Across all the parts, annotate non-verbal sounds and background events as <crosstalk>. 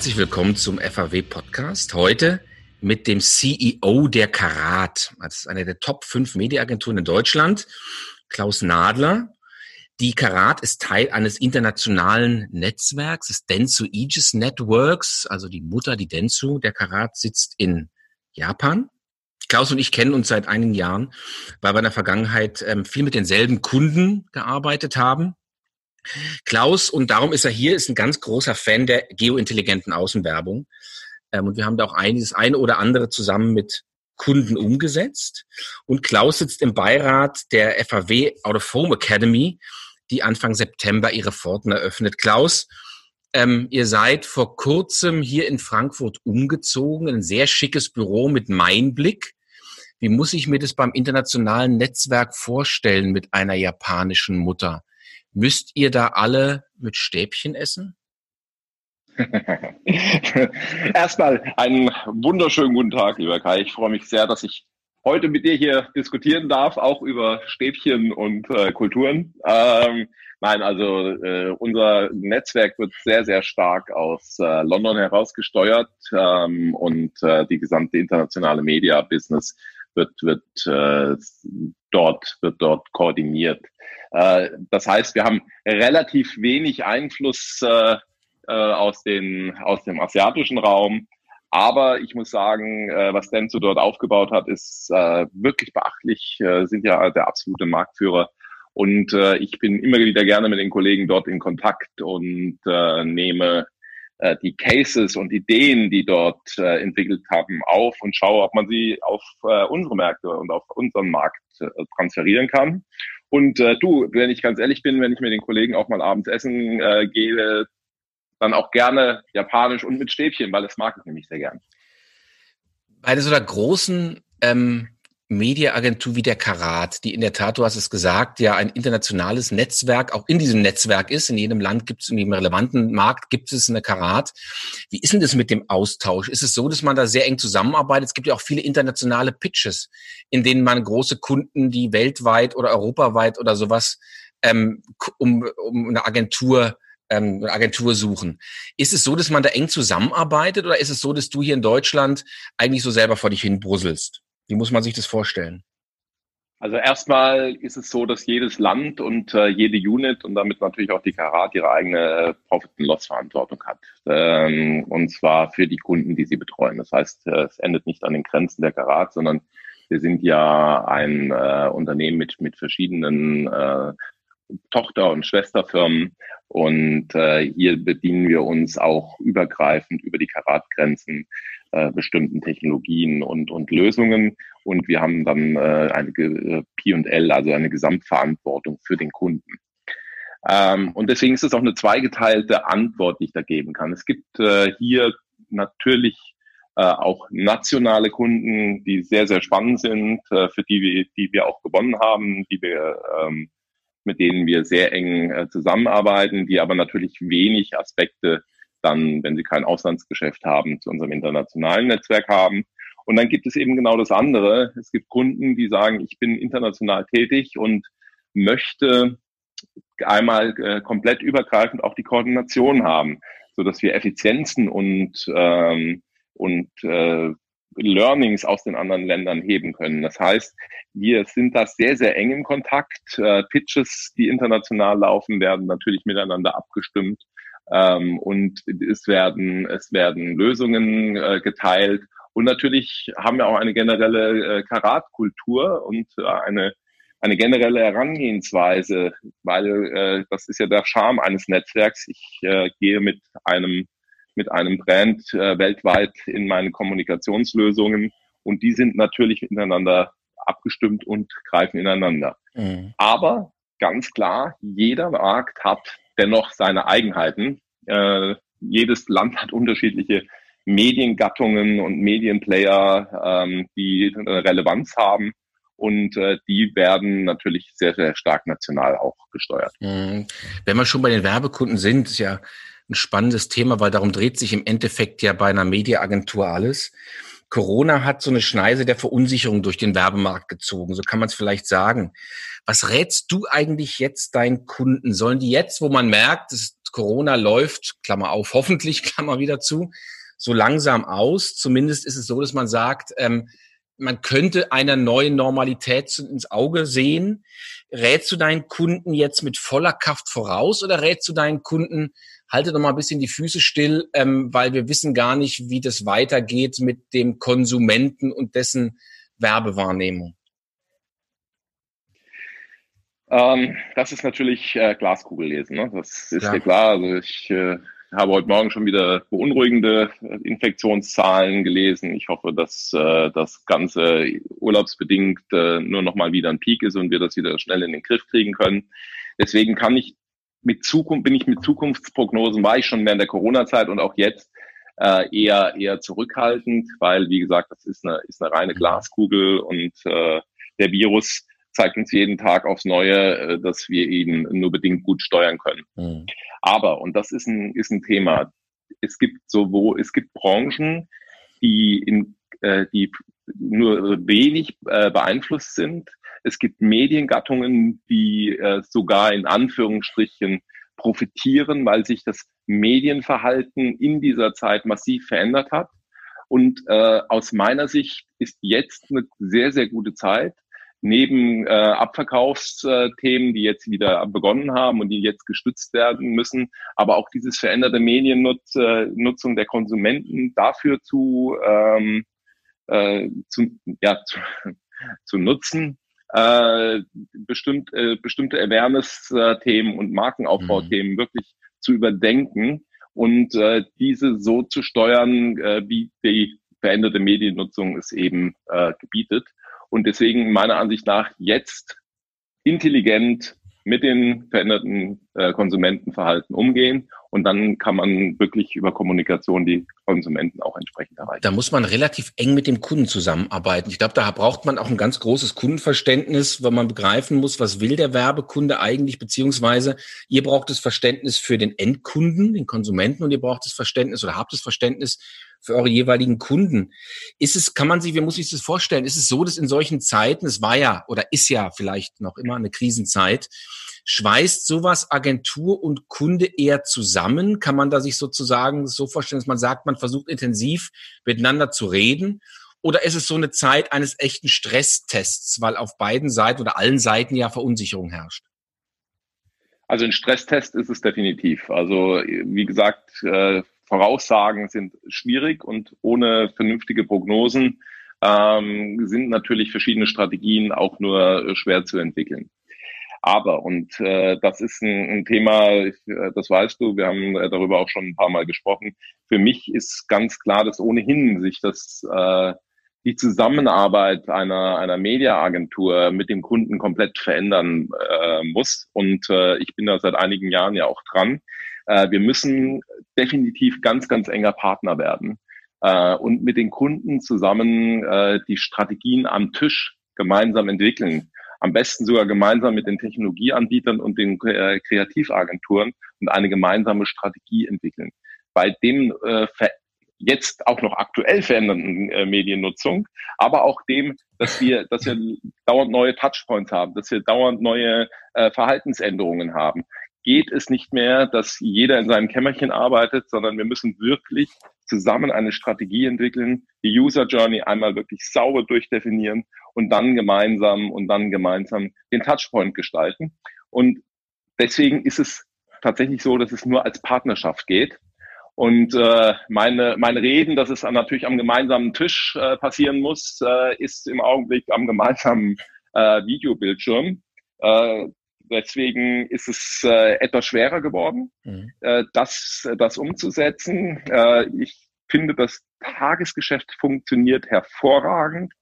Herzlich willkommen zum FAW Podcast. Heute mit dem CEO der Karat. Das ist eine der Top 5 Mediaagenturen in Deutschland, Klaus Nadler. Die Karat ist Teil eines internationalen Netzwerks, des Dentsu Aegis Networks, also die Mutter, die Dentsu der Karat sitzt in Japan. Klaus und ich kennen uns seit einigen Jahren, weil wir in der Vergangenheit ähm, viel mit denselben Kunden gearbeitet haben. Klaus, und darum ist er hier, ist ein ganz großer Fan der geointelligenten Außenwerbung. Ähm, und wir haben da auch einiges, eine oder andere zusammen mit Kunden umgesetzt. Und Klaus sitzt im Beirat der FAW Out of Home Academy, die Anfang September ihre Pforten eröffnet. Klaus, ähm, ihr seid vor kurzem hier in Frankfurt umgezogen, ein sehr schickes Büro mit Mainblick. Wie muss ich mir das beim internationalen Netzwerk vorstellen mit einer japanischen Mutter? Müsst ihr da alle mit Stäbchen essen? <laughs> Erstmal einen wunderschönen guten Tag, lieber Kai. Ich freue mich sehr, dass ich heute mit dir hier diskutieren darf, auch über Stäbchen und äh, Kulturen. Ähm, nein, also äh, unser Netzwerk wird sehr, sehr stark aus äh, London heraus gesteuert ähm, und äh, die gesamte internationale Media-Business wird, wird äh, dort, wird dort koordiniert. Äh, das heißt, wir haben relativ wenig Einfluss äh, äh, aus, den, aus dem asiatischen Raum. Aber ich muss sagen, äh, was Denso dort aufgebaut hat, ist äh, wirklich beachtlich, sind ja der absolute Marktführer. Und ich bin immer wieder gerne mit den Kollegen dort in Kontakt und nehme äh, die Cases und Ideen, die dort äh, entwickelt haben, auf und schaue, ob man sie auf äh, unsere Märkte und auf unseren Markt äh, transferieren kann. Und äh, du, wenn ich ganz ehrlich bin, wenn ich mit den Kollegen auch mal abends essen äh, gehe, dann auch gerne japanisch und mit Stäbchen, weil das mag ich nämlich sehr gern. Bei so einer großen ähm, Mediaagentur wie der Karat, die in der Tat, du hast es gesagt, ja ein internationales Netzwerk auch in diesem Netzwerk ist. In jedem Land gibt es, in jedem relevanten Markt gibt es eine Karat. Wie ist denn das mit dem Austausch? Ist es so, dass man da sehr eng zusammenarbeitet? Es gibt ja auch viele internationale Pitches, in denen man große Kunden, die weltweit oder europaweit oder sowas ähm, um, um eine Agentur ähm, Agentur suchen. Ist es so, dass man da eng zusammenarbeitet oder ist es so, dass du hier in Deutschland eigentlich so selber vor dich hin brusselst? Wie muss man sich das vorstellen? Also erstmal ist es so, dass jedes Land und äh, jede Unit und damit natürlich auch die Karat ihre eigene äh, Profit-and-Loss-Verantwortung hat. Ähm, und zwar für die Kunden, die sie betreuen. Das heißt, äh, es endet nicht an den Grenzen der Karat, sondern wir sind ja ein äh, Unternehmen mit, mit verschiedenen äh, Tochter- und Schwesterfirmen. Und äh, hier bedienen wir uns auch übergreifend über die Karatgrenzen äh, bestimmten Technologien und, und Lösungen. Und wir haben dann äh, eine äh, P&L, also eine Gesamtverantwortung für den Kunden. Ähm, und deswegen ist es auch eine zweigeteilte Antwort, die ich da geben kann. Es gibt äh, hier natürlich äh, auch nationale Kunden, die sehr, sehr spannend sind, äh, für die wir, die wir auch gewonnen haben, die wir ähm, mit denen wir sehr eng äh, zusammenarbeiten, die aber natürlich wenig Aspekte dann, wenn sie kein Auslandsgeschäft haben, zu unserem internationalen Netzwerk haben. Und dann gibt es eben genau das andere. Es gibt Kunden, die sagen, ich bin international tätig und möchte einmal äh, komplett übergreifend auch die Koordination haben, so dass wir Effizienzen und ähm, und äh, Learnings aus den anderen Ländern heben können. Das heißt, wir sind da sehr, sehr eng im Kontakt. Äh, Pitches, die international laufen, werden natürlich miteinander abgestimmt. Ähm, und es werden, es werden Lösungen äh, geteilt. Und natürlich haben wir auch eine generelle äh, Karatkultur und äh, eine, eine generelle Herangehensweise, weil äh, das ist ja der Charme eines Netzwerks. Ich äh, gehe mit einem mit einem Brand äh, weltweit in meine Kommunikationslösungen und die sind natürlich miteinander abgestimmt und greifen ineinander. Mhm. Aber ganz klar, jeder Markt hat dennoch seine Eigenheiten. Äh, jedes Land hat unterschiedliche Mediengattungen und Medienplayer, ähm, die Relevanz haben. Und äh, die werden natürlich sehr, sehr stark national auch gesteuert. Mhm. Wenn wir schon bei den Werbekunden sind, ist ja ein spannendes Thema, weil darum dreht sich im Endeffekt ja bei einer Mediaagentur alles. Corona hat so eine Schneise der Verunsicherung durch den Werbemarkt gezogen, so kann man es vielleicht sagen. Was rätst du eigentlich jetzt deinen Kunden? Sollen die jetzt, wo man merkt, es Corona läuft, Klammer auf, hoffentlich, <laughs> Klammer wieder zu, so langsam aus. Zumindest ist es so, dass man sagt, ähm, man könnte einer neuen Normalität ins Auge sehen. Rätst du deinen Kunden jetzt mit voller Kraft voraus oder rätst du deinen Kunden, halte doch mal ein bisschen die Füße still, ähm, weil wir wissen gar nicht, wie das weitergeht mit dem Konsumenten und dessen Werbewahrnehmung? Ähm, das ist natürlich äh, Glaskugel lesen. Ne? Das ist ja. mir klar. Also ich äh, habe heute Morgen schon wieder beunruhigende Infektionszahlen gelesen. Ich hoffe, dass äh, das Ganze urlaubsbedingt äh, nur noch mal wieder ein Peak ist und wir das wieder schnell in den Griff kriegen können. Deswegen kann ich mit Zukunft, bin ich mit Zukunftsprognosen, war ich schon während der Corona-Zeit und auch jetzt äh, eher, eher zurückhaltend, weil, wie gesagt, das ist eine, ist eine reine Glaskugel und äh, der Virus zeigt uns jeden Tag aufs Neue, äh, dass wir ihn nur bedingt gut steuern können. Mhm. Aber, und das ist ein, ist ein Thema, es gibt so wo, es gibt Branchen, die in, äh, die nur wenig äh, beeinflusst sind. Es gibt Mediengattungen, die äh, sogar in Anführungsstrichen profitieren, weil sich das Medienverhalten in dieser Zeit massiv verändert hat. Und äh, aus meiner Sicht ist jetzt eine sehr, sehr gute Zeit, neben äh, Abverkaufsthemen, die jetzt wieder begonnen haben und die jetzt gestützt werden müssen, aber auch dieses veränderte Mediennutzung der Konsumenten dafür zu, ähm, äh, zu, ja, zu, <laughs> zu nutzen, äh, bestimmt, äh, bestimmte Awareness-Themen und Markenaufbauthemen mhm. wirklich zu überdenken und äh, diese so zu steuern, äh, wie die veränderte Mediennutzung es eben äh, gebietet. Und deswegen meiner Ansicht nach jetzt intelligent mit den veränderten äh, Konsumentenverhalten umgehen und dann kann man wirklich über Kommunikation die Konsumenten auch entsprechend erreichen. Da muss man relativ eng mit dem Kunden zusammenarbeiten. Ich glaube, da braucht man auch ein ganz großes Kundenverständnis, weil man begreifen muss, was will der Werbekunde eigentlich, beziehungsweise ihr braucht das Verständnis für den Endkunden, den Konsumenten und ihr braucht das Verständnis oder habt das Verständnis für eure jeweiligen Kunden. Ist es, kann man sich, wie muss ich das vorstellen? Ist es so, dass in solchen Zeiten, es war ja oder ist ja vielleicht noch immer eine Krisenzeit, schweißt sowas Agentur und Kunde eher zusammen? Kann man da sich sozusagen so vorstellen, dass man sagt, man versucht intensiv miteinander zu reden? Oder ist es so eine Zeit eines echten Stresstests, weil auf beiden Seiten oder allen Seiten ja Verunsicherung herrscht? Also ein Stresstest ist es definitiv. Also wie gesagt, äh, Voraussagen sind schwierig und ohne vernünftige Prognosen ähm, sind natürlich verschiedene Strategien auch nur äh, schwer zu entwickeln. Aber, und äh, das ist ein, ein Thema, ich, äh, das weißt du, wir haben äh, darüber auch schon ein paar Mal gesprochen. Für mich ist ganz klar, dass ohnehin sich das äh, die Zusammenarbeit einer, einer Mediaagentur mit dem Kunden komplett verändern äh, muss. Und äh, ich bin da seit einigen Jahren ja auch dran. Äh, wir müssen definitiv ganz, ganz enger Partner werden äh, und mit den Kunden zusammen äh, die Strategien am Tisch gemeinsam entwickeln. Am besten sogar gemeinsam mit den Technologieanbietern und den äh, Kreativagenturen und eine gemeinsame Strategie entwickeln. Bei dem äh, jetzt auch noch aktuell verändernden äh, Mediennutzung, aber auch dem, dass wir, dass wir dauernd neue Touchpoints haben, dass wir dauernd neue äh, Verhaltensänderungen haben geht es nicht mehr, dass jeder in seinem Kämmerchen arbeitet, sondern wir müssen wirklich zusammen eine Strategie entwickeln, die User Journey einmal wirklich sauber durchdefinieren und dann gemeinsam und dann gemeinsam den Touchpoint gestalten. Und deswegen ist es tatsächlich so, dass es nur als Partnerschaft geht. Und äh, meine, meine Reden, dass es natürlich am gemeinsamen Tisch äh, passieren muss, äh, ist im Augenblick am gemeinsamen äh, Videobildschirm. Äh, Deswegen ist es äh, etwas schwerer geworden, mhm. äh, das, das umzusetzen. Äh, ich finde, das Tagesgeschäft funktioniert hervorragend,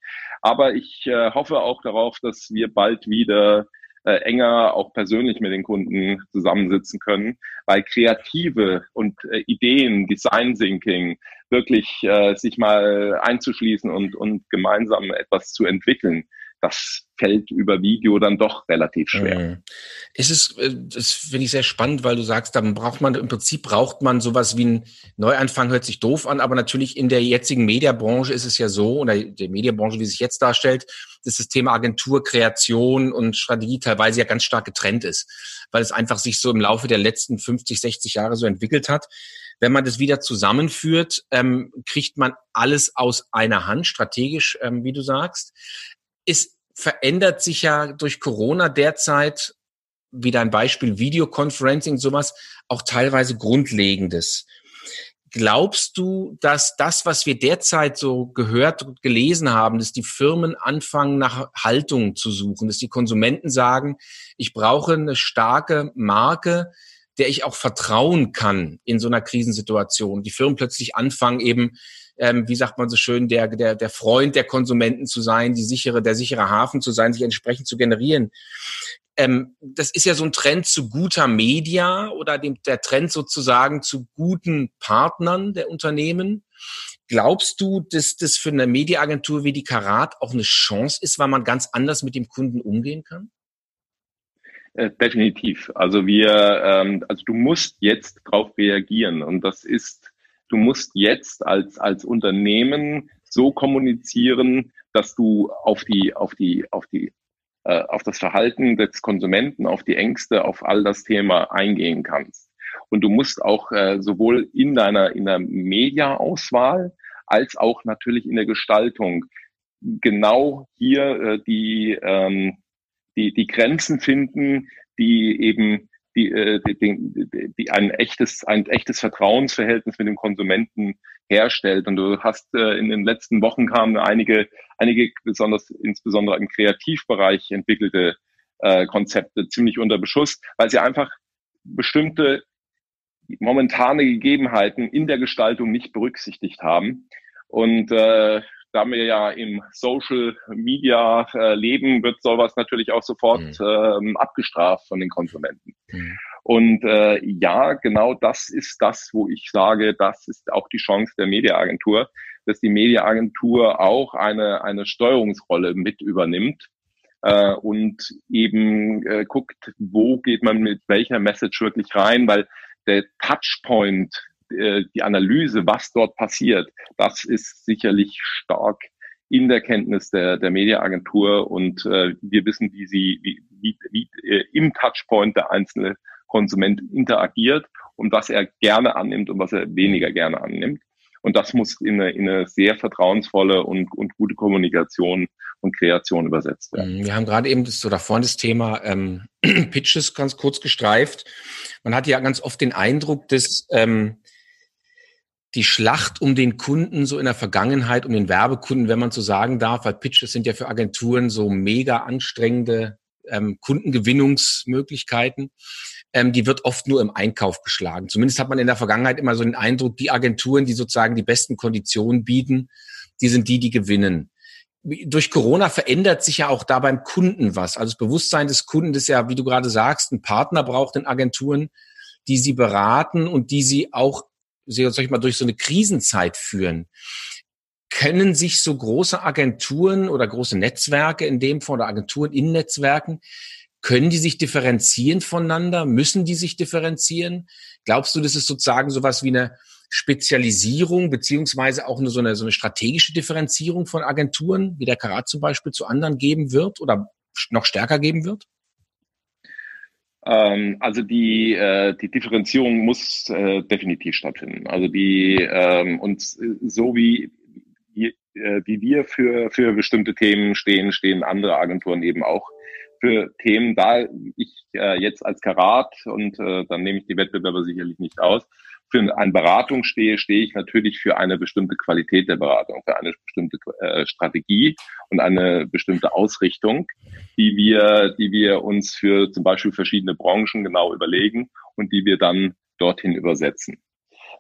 aber ich äh, hoffe auch darauf, dass wir bald wieder äh, enger auch persönlich mit den Kunden zusammensitzen können, weil kreative und äh, Ideen, Design Thinking, wirklich äh, sich mal einzuschließen und, und gemeinsam etwas zu entwickeln, das fällt über Video dann doch relativ schwer. Mhm. Ist es, äh, das finde ich sehr spannend, weil du sagst, dann braucht man, im Prinzip braucht man sowas wie ein Neuanfang, hört sich doof an, aber natürlich in der jetzigen Mediabranche ist es ja so, oder der Mediabranche, wie sich jetzt darstellt, dass das Thema Agentur, Kreation und Strategie teilweise ja ganz stark getrennt ist, weil es einfach sich so im Laufe der letzten 50, 60 Jahre so entwickelt hat. Wenn man das wieder zusammenführt, ähm, kriegt man alles aus einer Hand, strategisch, ähm, wie du sagst. Es verändert sich ja durch Corona derzeit, wieder ein Beispiel Videoconferencing, sowas, auch teilweise Grundlegendes. Glaubst du, dass das, was wir derzeit so gehört und gelesen haben, dass die Firmen anfangen, nach Haltung zu suchen, dass die Konsumenten sagen, ich brauche eine starke Marke, der ich auch vertrauen kann in so einer Krisensituation. Die Firmen plötzlich anfangen eben, ähm, wie sagt man so schön, der, der, der Freund der Konsumenten zu sein, die sichere, der sichere Hafen zu sein, sich entsprechend zu generieren. Ähm, das ist ja so ein Trend zu guter Media oder dem, der Trend sozusagen zu guten Partnern der Unternehmen. Glaubst du, dass das für eine Mediaagentur wie die Karat auch eine Chance ist, weil man ganz anders mit dem Kunden umgehen kann? Äh, definitiv. Also wir, ähm, also du musst jetzt darauf reagieren und das ist, du musst jetzt als als Unternehmen so kommunizieren, dass du auf die auf die auf die äh, auf das Verhalten des Konsumenten, auf die Ängste, auf all das Thema eingehen kannst. Und du musst auch äh, sowohl in deiner in der Media-Auswahl als auch natürlich in der Gestaltung genau hier äh, die ähm, die, die Grenzen finden, die eben die, äh, die, die, ein echtes, ein echtes Vertrauensverhältnis mit dem Konsumenten herstellt. Und du hast äh, in den letzten Wochen kamen einige, einige besonders, insbesondere im Kreativbereich entwickelte äh, Konzepte ziemlich unter Beschuss, weil sie einfach bestimmte momentane Gegebenheiten in der Gestaltung nicht berücksichtigt haben. Und äh, da wir ja im Social Media äh, leben, wird sowas natürlich auch sofort mhm. ähm, abgestraft von den Konsumenten. Mhm. Und äh, ja, genau das ist das, wo ich sage, das ist auch die Chance der Mediaagentur, dass die Mediaagentur auch eine, eine Steuerungsrolle mit übernimmt äh, und eben äh, guckt, wo geht man mit welcher Message wirklich rein, weil der Touchpoint äh, die Analyse, was dort passiert, das ist sicherlich stark in der Kenntnis der, der Mediaagentur und äh, wir wissen, wie sie, wie, wie, wie äh, im Touchpoint der einzelne Konsument interagiert und was er gerne annimmt und was er weniger gerne annimmt. Und das muss in eine, in eine sehr vertrauensvolle und, und gute Kommunikation und Kreation übersetzt werden. Mhm, wir haben gerade eben das oder vorhin das Thema ähm, <clears throat> Pitches ganz kurz gestreift. Man hat ja ganz oft den Eindruck, dass ähm, die Schlacht um den Kunden so in der Vergangenheit, um den Werbekunden, wenn man so sagen darf, weil Pitches sind ja für Agenturen so mega anstrengende ähm, Kundengewinnungsmöglichkeiten, ähm, die wird oft nur im Einkauf geschlagen. Zumindest hat man in der Vergangenheit immer so den Eindruck, die Agenturen, die sozusagen die besten Konditionen bieten, die sind die, die gewinnen. Durch Corona verändert sich ja auch da beim Kunden was. Also das Bewusstsein des Kunden ist ja, wie du gerade sagst, ein Partner braucht in Agenturen, die sie beraten und die sie auch sag ich mal, durch so eine Krisenzeit führen, können sich so große Agenturen oder große Netzwerke in dem Fall oder Agenturen in Netzwerken, können die sich differenzieren voneinander? Müssen die sich differenzieren? Glaubst du, das ist sozusagen sowas wie eine Spezialisierung beziehungsweise auch eine, so, eine, so eine strategische Differenzierung von Agenturen, wie der Karat zum Beispiel zu anderen geben wird oder noch stärker geben wird? Ähm, also die, äh, die Differenzierung muss äh, definitiv stattfinden. Also die ähm, und so wie, wie, äh, wie wir für, für bestimmte Themen stehen, stehen andere Agenturen eben auch für Themen, da ich äh, jetzt als Karat und äh, dann nehme ich die Wettbewerber sicherlich nicht aus, für eine Beratung stehe, stehe ich natürlich für eine bestimmte Qualität der Beratung, für eine bestimmte äh, Strategie und eine bestimmte Ausrichtung, die wir, die wir uns für zum Beispiel verschiedene Branchen genau überlegen und die wir dann dorthin übersetzen.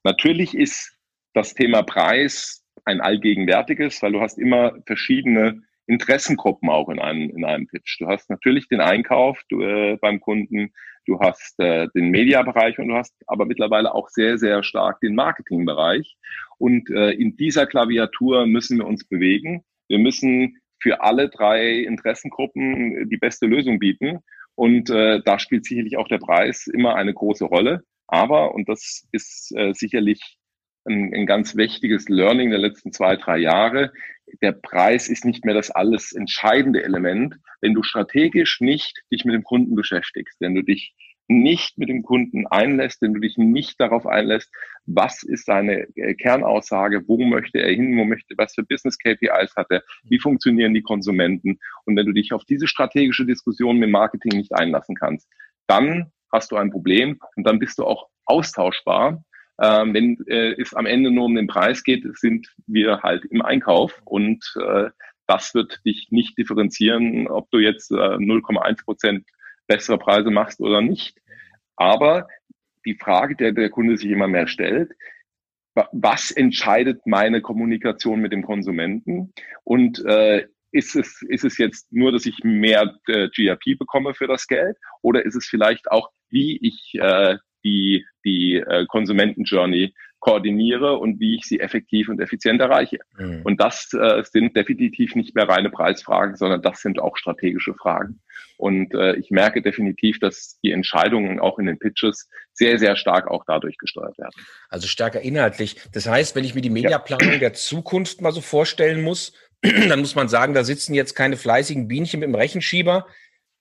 Natürlich ist das Thema Preis ein allgegenwärtiges, weil du hast immer verschiedene Interessengruppen auch in einem, in einem Pitch. Du hast natürlich den Einkauf du, äh, beim Kunden, du hast äh, den Mediabereich und du hast aber mittlerweile auch sehr, sehr stark den Marketingbereich. Und äh, in dieser Klaviatur müssen wir uns bewegen. Wir müssen für alle drei Interessengruppen die beste Lösung bieten. Und äh, da spielt sicherlich auch der Preis immer eine große Rolle. Aber, und das ist äh, sicherlich ein, ein ganz wichtiges Learning der letzten zwei, drei Jahre, der Preis ist nicht mehr das alles entscheidende Element, wenn du strategisch nicht dich mit dem Kunden beschäftigst, wenn du dich nicht mit dem Kunden einlässt, wenn du dich nicht darauf einlässt, was ist seine äh, Kernaussage, wo möchte er hin, wo möchte, was für Business KPIs hat er, wie funktionieren die Konsumenten. Und wenn du dich auf diese strategische Diskussion mit Marketing nicht einlassen kannst, dann hast du ein Problem und dann bist du auch austauschbar. Ähm, wenn äh, es am Ende nur um den Preis geht, sind wir halt im Einkauf und äh, das wird dich nicht differenzieren, ob du jetzt äh, 0,1 Prozent bessere Preise machst oder nicht. Aber die Frage, der der Kunde sich immer mehr stellt, was entscheidet meine Kommunikation mit dem Konsumenten? Und äh, ist es, ist es jetzt nur, dass ich mehr äh, GRP bekomme für das Geld? Oder ist es vielleicht auch, wie ich äh, die, die äh, Konsumenten-Journey koordiniere und wie ich sie effektiv und effizient erreiche. Mhm. Und das äh, sind definitiv nicht mehr reine Preisfragen, sondern das sind auch strategische Fragen. Und äh, ich merke definitiv, dass die Entscheidungen auch in den Pitches sehr, sehr stark auch dadurch gesteuert werden. Also stärker inhaltlich. Das heißt, wenn ich mir die Mediaplanung ja. der Zukunft mal so vorstellen muss, <clears throat> dann muss man sagen, da sitzen jetzt keine fleißigen Bienchen mit dem Rechenschieber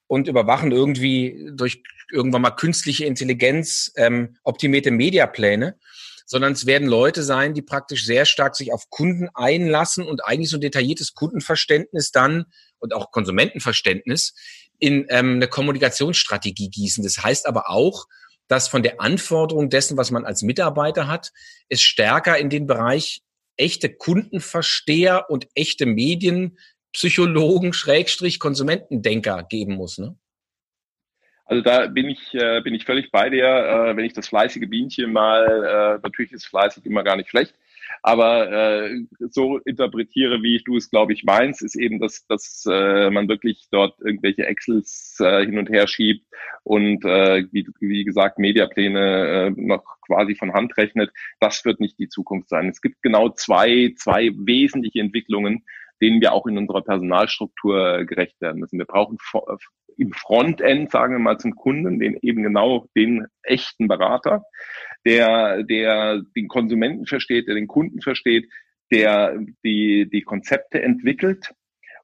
und überwachen irgendwie durch irgendwann mal künstliche Intelligenz ähm, optimierte Mediapläne, sondern es werden Leute sein, die praktisch sehr stark sich auf Kunden einlassen und eigentlich so ein detailliertes Kundenverständnis dann und auch Konsumentenverständnis in ähm, eine Kommunikationsstrategie gießen. Das heißt aber auch, dass von der Anforderung dessen, was man als Mitarbeiter hat, es stärker in den Bereich echte Kundenversteher und echte Medienpsychologen, Schrägstrich, Konsumentendenker geben muss. Ne? Also da bin ich, äh, bin ich völlig bei dir. Äh, wenn ich das fleißige Bienchen mal, äh, natürlich ist fleißig immer gar nicht schlecht, aber äh, so interpretiere, wie du es, glaube ich, meinst, ist eben, dass, dass äh, man wirklich dort irgendwelche Excels äh, hin und her schiebt und äh, wie, wie gesagt Mediapläne äh, noch quasi von Hand rechnet. Das wird nicht die Zukunft sein. Es gibt genau zwei, zwei wesentliche Entwicklungen, denen wir auch in unserer Personalstruktur gerecht werden müssen. Wir brauchen im Frontend, sagen wir mal, zum Kunden, den eben genau den echten Berater, der, der den Konsumenten versteht, der den Kunden versteht, der die, die Konzepte entwickelt.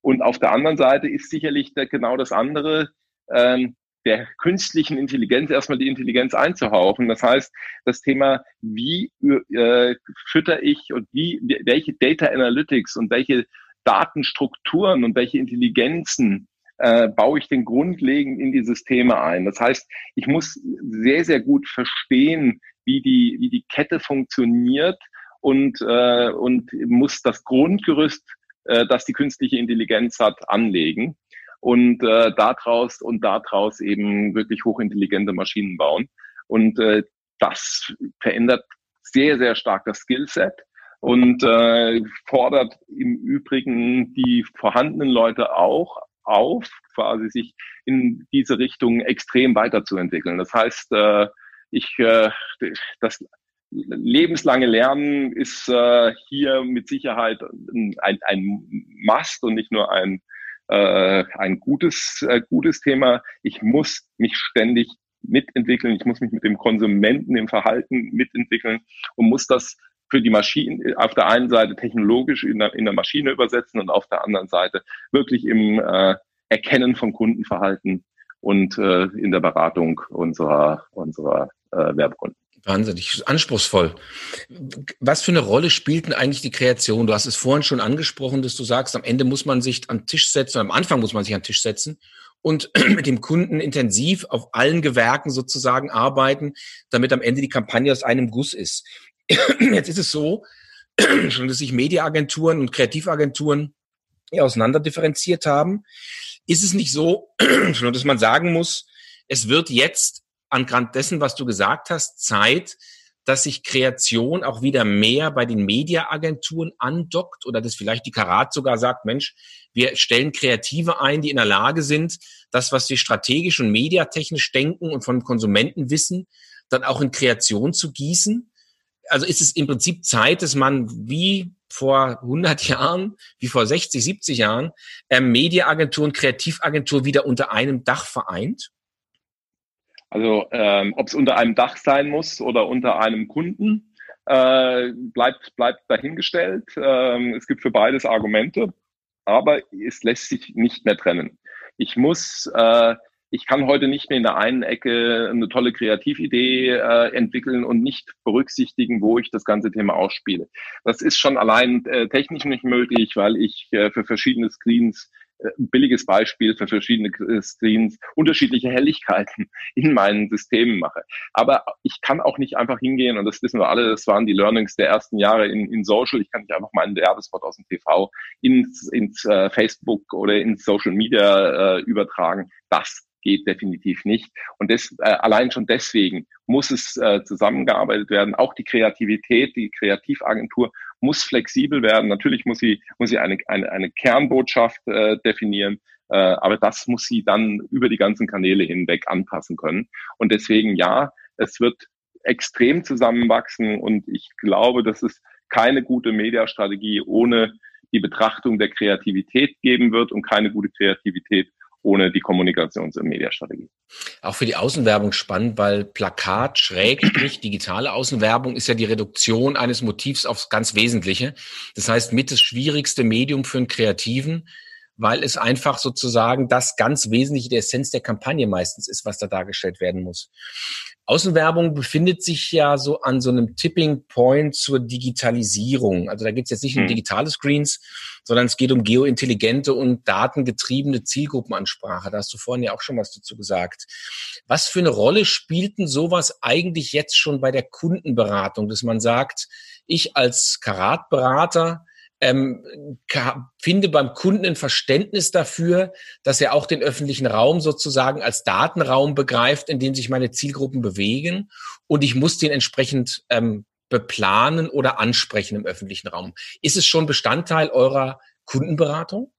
Und auf der anderen Seite ist sicherlich der, genau das andere, ähm, der künstlichen Intelligenz erstmal die Intelligenz einzuhauchen. Das heißt, das Thema, wie äh, fütter ich und wie, welche Data Analytics und welche Datenstrukturen und welche Intelligenzen äh, baue ich den grundlegend in die Systeme ein. Das heißt, ich muss sehr, sehr gut verstehen, wie die, wie die Kette funktioniert und, äh, und muss das Grundgerüst, äh, das die künstliche Intelligenz hat, anlegen und äh, daraus und daraus eben wirklich hochintelligente Maschinen bauen. Und äh, das verändert sehr, sehr stark das Skillset und äh, fordert im Übrigen die vorhandenen Leute auch auf, quasi sich in diese Richtung extrem weiterzuentwickeln. Das heißt, äh, ich, äh, das lebenslange Lernen ist äh, hier mit Sicherheit ein, ein Must und nicht nur ein, äh, ein gutes, äh, gutes Thema. Ich muss mich ständig mitentwickeln. Ich muss mich mit dem Konsumenten im Verhalten mitentwickeln und muss das für die Maschine auf der einen Seite technologisch in der, in der Maschine übersetzen und auf der anderen Seite wirklich im äh, Erkennen von Kundenverhalten und äh, in der Beratung unserer, unserer äh, Werbekunden. Wahnsinnig anspruchsvoll. Was für eine Rolle spielt denn eigentlich die Kreation? Du hast es vorhin schon angesprochen, dass du sagst, am Ende muss man sich an den Tisch setzen, am Anfang muss man sich an den Tisch setzen und <clears throat> mit dem Kunden intensiv auf allen Gewerken sozusagen arbeiten, damit am Ende die Kampagne aus einem Guss ist. <clears throat> Jetzt ist es so, <clears throat> dass sich Mediaagenturen und Kreativagenturen auseinander differenziert haben. Ist es nicht so, <clears throat> dass man sagen muss, es wird jetzt angrund dessen, was du gesagt hast, Zeit, dass sich Kreation auch wieder mehr bei den Mediaagenturen andockt oder dass vielleicht die Karat sogar sagt, Mensch, wir stellen Kreative ein, die in der Lage sind, das, was wir strategisch und mediatechnisch denken und von Konsumenten wissen, dann auch in Kreation zu gießen also ist es im Prinzip Zeit, dass man wie vor 100 Jahren, wie vor 60, 70 Jahren, äh, Mediaagentur und Kreativagentur wieder unter einem Dach vereint? Also ähm, ob es unter einem Dach sein muss oder unter einem Kunden, äh, bleibt, bleibt dahingestellt. Ähm, es gibt für beides Argumente, aber es lässt sich nicht mehr trennen. Ich muss äh, ich kann heute nicht mehr in der einen Ecke eine tolle Kreatividee äh, entwickeln und nicht berücksichtigen, wo ich das ganze Thema ausspiele. Das ist schon allein äh, technisch nicht möglich, weil ich äh, für verschiedene Screens äh, billiges Beispiel für verschiedene äh, Screens unterschiedliche Helligkeiten <laughs> in meinen Systemen mache. Aber ich kann auch nicht einfach hingehen, und das wissen wir alle, das waren die Learnings der ersten Jahre in, in Social, ich kann nicht einfach meinen Werbespot aus dem TV ins, ins äh, Facebook oder ins Social Media äh, übertragen. Das geht definitiv nicht. Und das, äh, allein schon deswegen muss es äh, zusammengearbeitet werden. Auch die Kreativität, die Kreativagentur muss flexibel werden. Natürlich muss sie, muss sie eine, eine, eine Kernbotschaft äh, definieren. Äh, aber das muss sie dann über die ganzen Kanäle hinweg anpassen können. Und deswegen ja, es wird extrem zusammenwachsen und ich glaube, dass es keine gute Mediastrategie ohne die Betrachtung der Kreativität geben wird und keine gute Kreativität ohne die Kommunikations- und Mediastrategie. Auch für die Außenwerbung spannend, weil Plakat, Schrägstrich, digitale Außenwerbung ist ja die Reduktion eines Motivs aufs ganz Wesentliche. Das heißt, mit das schwierigste Medium für einen Kreativen, weil es einfach sozusagen das ganz Wesentliche der Essenz der Kampagne meistens ist, was da dargestellt werden muss. Außenwerbung befindet sich ja so an so einem Tipping Point zur Digitalisierung. Also da geht es jetzt nicht um mhm. digitale Screens, sondern es geht um geointelligente und datengetriebene Zielgruppenansprache. Da hast du vorhin ja auch schon was dazu gesagt. Was für eine Rolle spielt denn sowas eigentlich jetzt schon bei der Kundenberatung, dass man sagt, ich als Karatberater ähm, finde beim Kunden ein Verständnis dafür, dass er auch den öffentlichen Raum sozusagen als Datenraum begreift, in dem sich meine Zielgruppen bewegen und ich muss den entsprechend ähm, beplanen oder ansprechen im öffentlichen Raum. Ist es schon Bestandteil eurer Kundenberatung?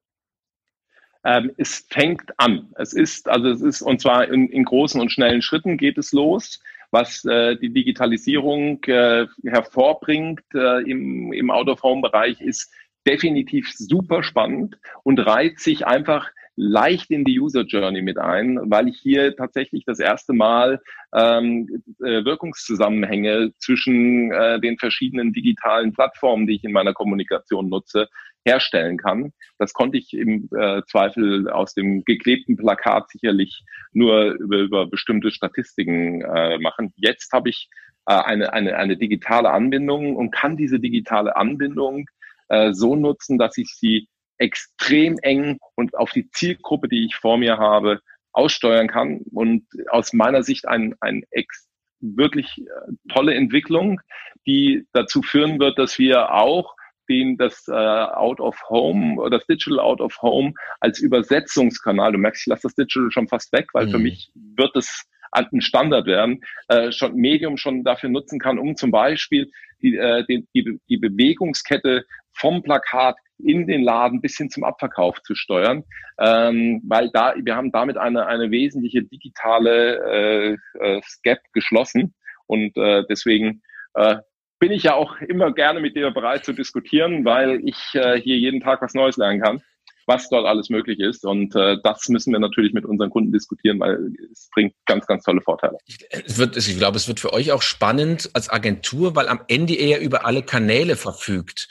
Ähm, es fängt an. Es ist, also es ist, und zwar in, in großen und schnellen Schritten geht es los was äh, die Digitalisierung äh, hervorbringt äh, im, im Out-of-Home-Bereich, ist definitiv super spannend und reiht sich einfach leicht in die User Journey mit ein, weil ich hier tatsächlich das erste Mal ähm, äh, Wirkungszusammenhänge zwischen äh, den verschiedenen digitalen Plattformen, die ich in meiner Kommunikation nutze, herstellen kann. Das konnte ich im äh, Zweifel aus dem geklebten Plakat sicherlich nur über, über bestimmte Statistiken äh, machen. Jetzt habe ich äh, eine, eine, eine digitale Anbindung und kann diese digitale Anbindung äh, so nutzen, dass ich sie extrem eng und auf die Zielgruppe, die ich vor mir habe, aussteuern kann. Und aus meiner Sicht ein, ein ex wirklich äh, tolle Entwicklung, die dazu führen wird, dass wir auch den das äh, Out of Home oder das Digital Out of Home als Übersetzungskanal, du merkst, ich lasse das Digital schon fast weg, weil mhm. für mich wird es ein Standard werden, äh, schon Medium schon dafür nutzen kann, um zum Beispiel die, äh, die, die, die Bewegungskette vom Plakat in den Laden bis hin zum Abverkauf zu steuern, ähm, weil da wir haben damit eine eine wesentliche digitale äh, äh, Gap geschlossen und äh, deswegen äh, bin ich ja auch immer gerne mit dir bereit zu diskutieren, weil ich äh, hier jeden Tag was Neues lernen kann, was dort alles möglich ist. Und äh, das müssen wir natürlich mit unseren Kunden diskutieren, weil es bringt ganz, ganz tolle Vorteile. Es wird, ich glaube, es wird für euch auch spannend als Agentur, weil am Ende er über alle Kanäle verfügt.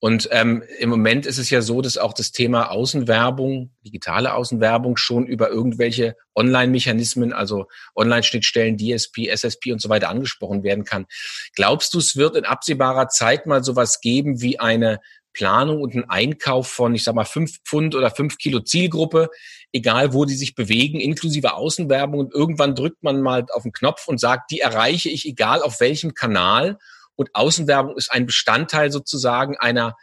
Und ähm, im Moment ist es ja so, dass auch das Thema Außenwerbung, digitale Außenwerbung schon über irgendwelche Online-Mechanismen, also Online-Schnittstellen, DSP, SSP und so weiter angesprochen werden kann. Glaubst du, es wird in absehbarer Zeit mal sowas geben wie eine Planung und ein Einkauf von, ich sag mal, fünf Pfund oder fünf Kilo Zielgruppe, egal wo die sich bewegen, inklusive Außenwerbung und irgendwann drückt man mal auf den Knopf und sagt, die erreiche ich egal auf welchem Kanal und Außenwerbung ist ein Bestandteil sozusagen einer,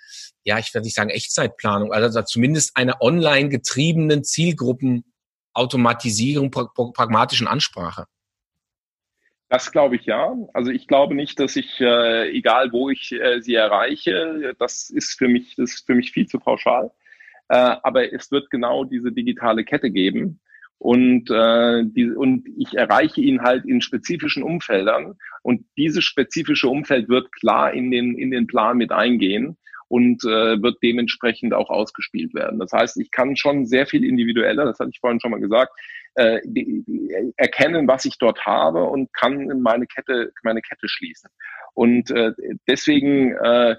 ja, ich werde nicht sagen Echtzeitplanung, also zumindest einer online getriebenen Zielgruppenautomatisierung, pragmatischen Ansprache. Das glaube ich ja. Also ich glaube nicht, dass ich, äh, egal wo ich äh, sie erreiche, das ist für mich, das ist für mich viel zu pauschal. Äh, aber es wird genau diese digitale Kette geben. Und, äh, die, und ich erreiche ihn halt in spezifischen Umfeldern. Und dieses spezifische Umfeld wird klar in den, in den Plan mit eingehen und äh, wird dementsprechend auch ausgespielt werden. Das heißt, ich kann schon sehr viel individueller, das hatte ich vorhin schon mal gesagt, äh, die, die, erkennen, was ich dort habe und kann meine Kette, meine Kette schließen. Und äh, deswegen äh,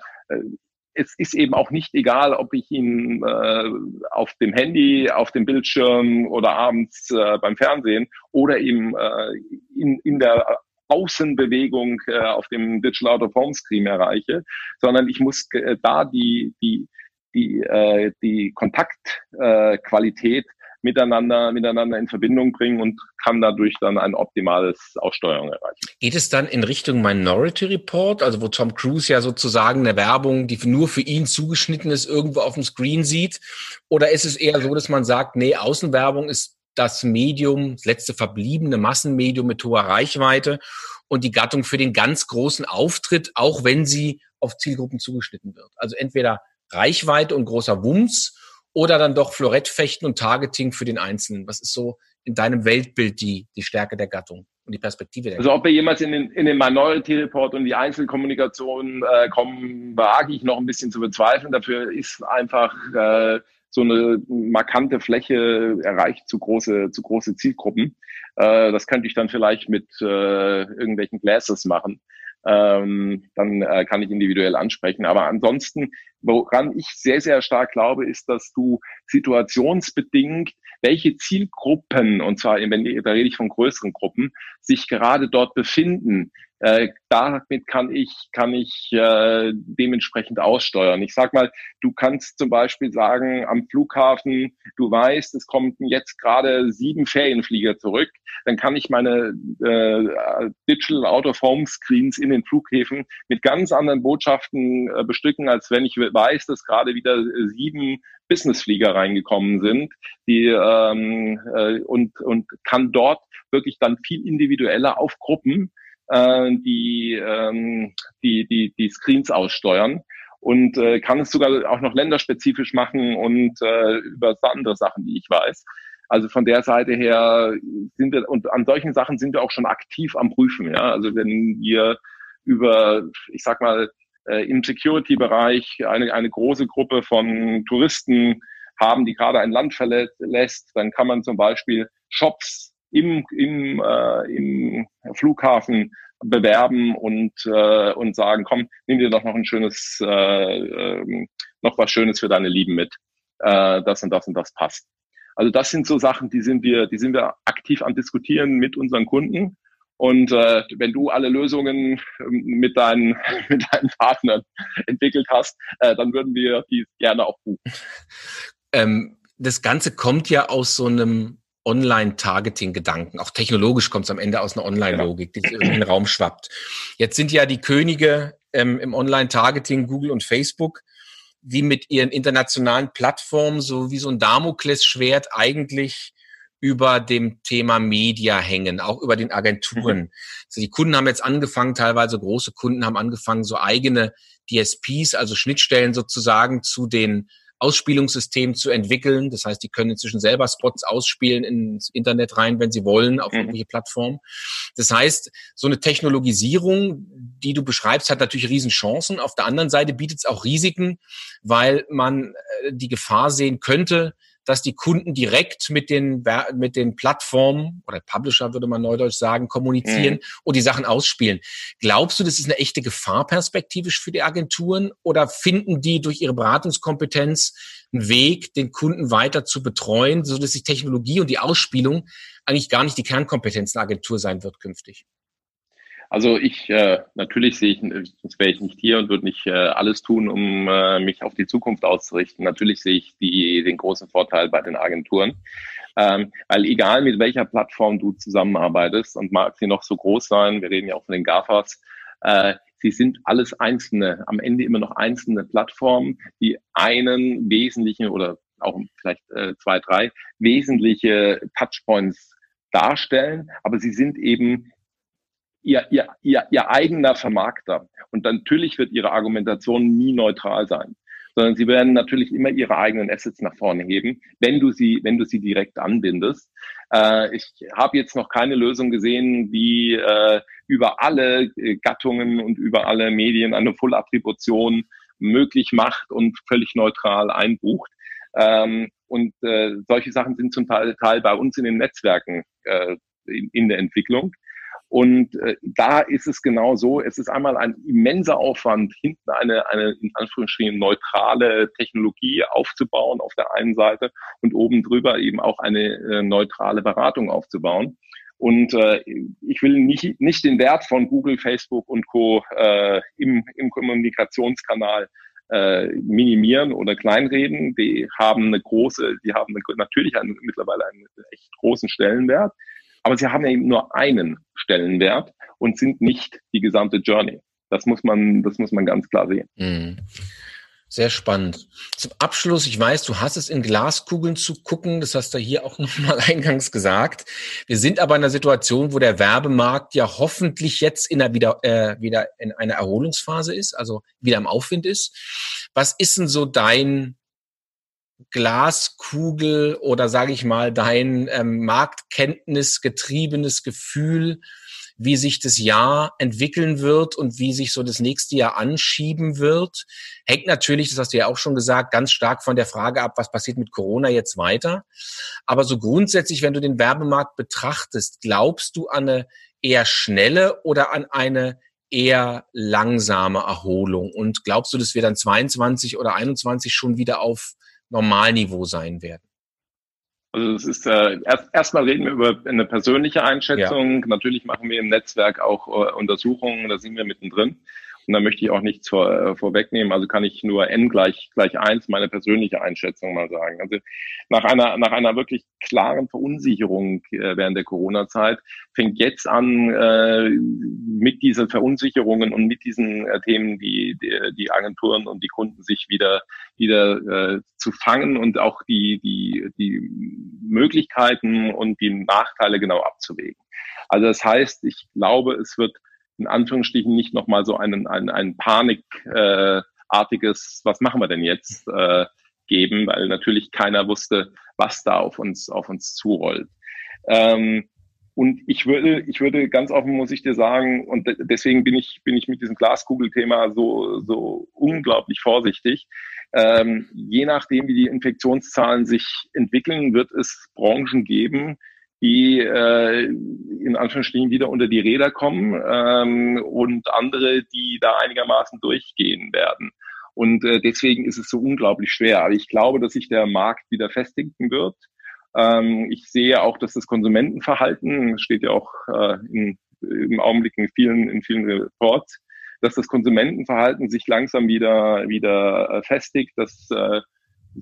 es ist eben auch nicht egal, ob ich ihn äh, auf dem Handy, auf dem Bildschirm oder abends äh, beim Fernsehen oder eben äh, in, in der Außenbewegung äh, auf dem Digital Out of Home Screen erreiche, sondern ich muss äh, da die, die, die, äh, die Kontaktqualität miteinander, miteinander in Verbindung bringen und kann dadurch dann ein optimales Aussteuerung erreichen. Geht es dann in Richtung Minority Report, also wo Tom Cruise ja sozusagen eine Werbung, die nur für ihn zugeschnitten ist, irgendwo auf dem Screen sieht? Oder ist es eher so, dass man sagt, nee, Außenwerbung ist das Medium, das letzte verbliebene Massenmedium mit hoher Reichweite und die Gattung für den ganz großen Auftritt, auch wenn sie auf Zielgruppen zugeschnitten wird. Also entweder Reichweite und großer Wumms oder dann doch Florettfechten und Targeting für den Einzelnen. Was ist so in deinem Weltbild die, die Stärke der Gattung und die Perspektive der Also ob wir jemals in den, in den Minority Report und die Einzelkommunikation äh, kommen, wage ich noch ein bisschen zu bezweifeln. Dafür ist einfach äh, so eine markante Fläche erreicht zu große, zu große Zielgruppen. Äh, das könnte ich dann vielleicht mit äh, irgendwelchen Glasses machen. Ähm, dann äh, kann ich individuell ansprechen. Aber ansonsten, woran ich sehr, sehr stark glaube, ist, dass du situationsbedingt welche Zielgruppen, und zwar, wenn, da rede ich von größeren Gruppen, sich gerade dort befinden, äh, damit kann ich, kann ich äh, dementsprechend aussteuern. Ich sag mal, du kannst zum Beispiel sagen, am Flughafen, du weißt, es kommen jetzt gerade sieben Ferienflieger zurück, dann kann ich meine äh, Digital Out-of-Home Screens in den Flughäfen mit ganz anderen Botschaften äh, bestücken, als wenn ich weiß, dass gerade wieder sieben Businessflieger reingekommen sind, die ähm, äh, und und kann dort wirklich dann viel individueller auf Gruppen äh, die, ähm, die, die, die Screens aussteuern und äh, kann es sogar auch noch länderspezifisch machen und äh, über andere Sachen, die ich weiß. Also von der Seite her sind wir, und an solchen Sachen sind wir auch schon aktiv am Prüfen. Ja? Also wenn wir über, ich sag mal, äh, im Security-Bereich eine, eine große Gruppe von Touristen haben, die gerade ein Land verlässt, dann kann man zum Beispiel Shops im, im, äh, im Flughafen bewerben und, äh, und sagen, komm, nimm dir doch noch ein schönes, äh, äh, noch was Schönes für deine Lieben mit. Äh, das und das und das passt. Also das sind so Sachen, die sind wir, die sind wir aktiv am diskutieren mit unseren Kunden. Und äh, wenn du alle Lösungen ähm, mit deinen, <laughs> mit deinen Partnern entwickelt hast, äh, dann würden wir die gerne auch buchen. Ähm, das Ganze kommt ja aus so einem Online-Targeting-Gedanken. Auch technologisch kommt es am Ende aus einer Online-Logik, die in den Raum schwappt. Jetzt sind ja die Könige ähm, im Online-Targeting Google und Facebook, die mit ihren internationalen Plattformen so wie so ein Damoklesschwert eigentlich über dem Thema Media hängen, auch über den Agenturen. Mhm. Also die Kunden haben jetzt angefangen, teilweise große Kunden haben angefangen, so eigene DSPs, also Schnittstellen sozusagen zu den Ausspielungssystem zu entwickeln. Das heißt, die können inzwischen selber Spots ausspielen ins Internet rein, wenn sie wollen, auf mhm. irgendwelche Plattformen. Das heißt, so eine Technologisierung, die du beschreibst, hat natürlich Riesenchancen. Auf der anderen Seite bietet es auch Risiken, weil man äh, die Gefahr sehen könnte, dass die Kunden direkt mit den, mit den Plattformen oder Publisher, würde man neudeutsch sagen, kommunizieren mhm. und die Sachen ausspielen. Glaubst du, das ist eine echte Gefahr perspektivisch für die Agenturen oder finden die durch ihre Beratungskompetenz einen Weg, den Kunden weiter zu betreuen, so dass die Technologie und die Ausspielung eigentlich gar nicht die Kernkompetenz der Agentur sein wird künftig? Also ich, äh, natürlich sehe ich, sonst wäre ich nicht hier und würde nicht äh, alles tun, um äh, mich auf die Zukunft auszurichten. Natürlich sehe ich die, den großen Vorteil bei den Agenturen. Ähm, weil egal mit welcher Plattform du zusammenarbeitest und mag sie noch so groß sein, wir reden ja auch von den GAFAs, äh, sie sind alles einzelne, am Ende immer noch einzelne Plattformen, die einen wesentlichen oder auch vielleicht äh, zwei, drei wesentliche Touchpoints darstellen, aber sie sind eben ihr, ihr, ihr, ihr eigener Vermarkter. Und natürlich wird ihre Argumentation nie neutral sein, sondern sie werden natürlich immer ihre eigenen Assets nach vorne heben, wenn du sie, wenn du sie direkt anbindest. Äh, ich habe jetzt noch keine Lösung gesehen, die äh, über alle äh, Gattungen und über alle Medien eine Full-Attribution möglich macht und völlig neutral einbucht. Ähm, und äh, solche Sachen sind zum Teil, Teil bei uns in den Netzwerken äh, in, in der Entwicklung. Und äh, da ist es genau so, es ist einmal ein immenser Aufwand, hinten eine, eine in Anführungsstrichen neutrale Technologie aufzubauen auf der einen Seite und oben drüber eben auch eine äh, neutrale Beratung aufzubauen. Und äh, ich will nicht, nicht den Wert von Google, Facebook und Co. Äh, im, im Kommunikationskanal äh, minimieren oder kleinreden. Die haben eine große, die haben eine, natürlich einen, mittlerweile einen echt großen Stellenwert. Aber sie haben eben nur einen Stellenwert und sind nicht die gesamte Journey. Das muss man, das muss man ganz klar sehen. Mhm. Sehr spannend. Zum Abschluss, ich weiß, du hast es in Glaskugeln zu gucken, das hast du hier auch <laughs> nochmal eingangs gesagt. Wir sind aber in einer Situation, wo der Werbemarkt ja hoffentlich jetzt in einer wieder, äh, wieder in einer Erholungsphase ist, also wieder im Aufwind ist. Was ist denn so dein Glaskugel oder sage ich mal dein ähm, Marktkenntnis getriebenes Gefühl, wie sich das Jahr entwickeln wird und wie sich so das nächste Jahr anschieben wird, hängt natürlich, das hast du ja auch schon gesagt, ganz stark von der Frage ab, was passiert mit Corona jetzt weiter. Aber so grundsätzlich, wenn du den Werbemarkt betrachtest, glaubst du an eine eher schnelle oder an eine eher langsame Erholung? Und glaubst du, dass wir dann 22 oder 21 schon wieder auf Normalniveau sein werden? Also es ist äh, erst erstmal reden wir über eine persönliche Einschätzung. Ja. Natürlich machen wir im Netzwerk auch äh, Untersuchungen, da sind wir mittendrin. Und da möchte ich auch nichts vor, äh, vorwegnehmen. Also kann ich nur n gleich, gleich eins meine persönliche Einschätzung mal sagen. Also nach einer, nach einer wirklich klaren Verunsicherung äh, während der Corona-Zeit fängt jetzt an, äh, mit diesen Verunsicherungen und mit diesen äh, Themen die, die, die Agenturen und die Kunden sich wieder, wieder äh, zu fangen und auch die, die, die Möglichkeiten und die Nachteile genau abzuwägen. Also das heißt, ich glaube, es wird in Anführungsstrichen nicht nochmal so einen, ein, ein panikartiges, äh, was machen wir denn jetzt, äh, geben, weil natürlich keiner wusste, was da auf uns, auf uns zurollt. Ähm, und ich würde, ich würde ganz offen muss ich dir sagen, und deswegen bin ich, bin ich mit diesem Glaskugelthema so, so unglaublich vorsichtig. Ähm, je nachdem, wie die Infektionszahlen sich entwickeln, wird es Branchen geben, die äh, in Anführungsstrichen wieder unter die Räder kommen ähm, und andere, die da einigermaßen durchgehen werden. Und äh, deswegen ist es so unglaublich schwer. Aber ich glaube, dass sich der Markt wieder festigen wird. Ähm, ich sehe auch, dass das Konsumentenverhalten, steht ja auch äh, in, im Augenblick in vielen, in vielen Reports, dass das Konsumentenverhalten sich langsam wieder, wieder äh, festigt, dass äh,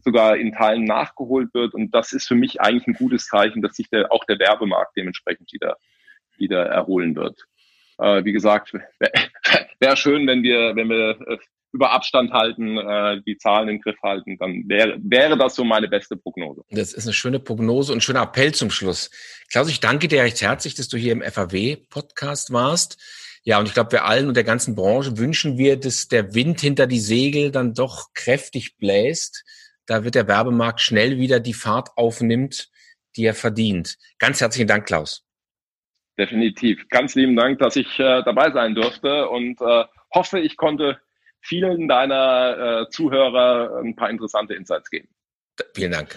sogar in Teilen nachgeholt wird. Und das ist für mich eigentlich ein gutes Zeichen, dass sich der, auch der Werbemarkt dementsprechend wieder, wieder erholen wird. Äh, wie gesagt, wäre <laughs> wär schön, wenn wir, wenn wir äh, über Abstand halten, äh, die Zahlen im Griff halten, dann wäre, wäre das so meine beste Prognose. Das ist eine schöne Prognose und ein schöner Appell zum Schluss. Klaus, ich danke dir recht herzlich, dass du hier im FAW-Podcast warst. Ja, und ich glaube, wir allen und der ganzen Branche wünschen wir, dass der Wind hinter die Segel dann doch kräftig bläst da wird der Werbemarkt schnell wieder die Fahrt aufnimmt, die er verdient. Ganz herzlichen Dank, Klaus. Definitiv. Ganz lieben Dank, dass ich äh, dabei sein durfte und äh, hoffe, ich konnte vielen deiner äh, Zuhörer ein paar interessante Insights geben. Vielen Dank.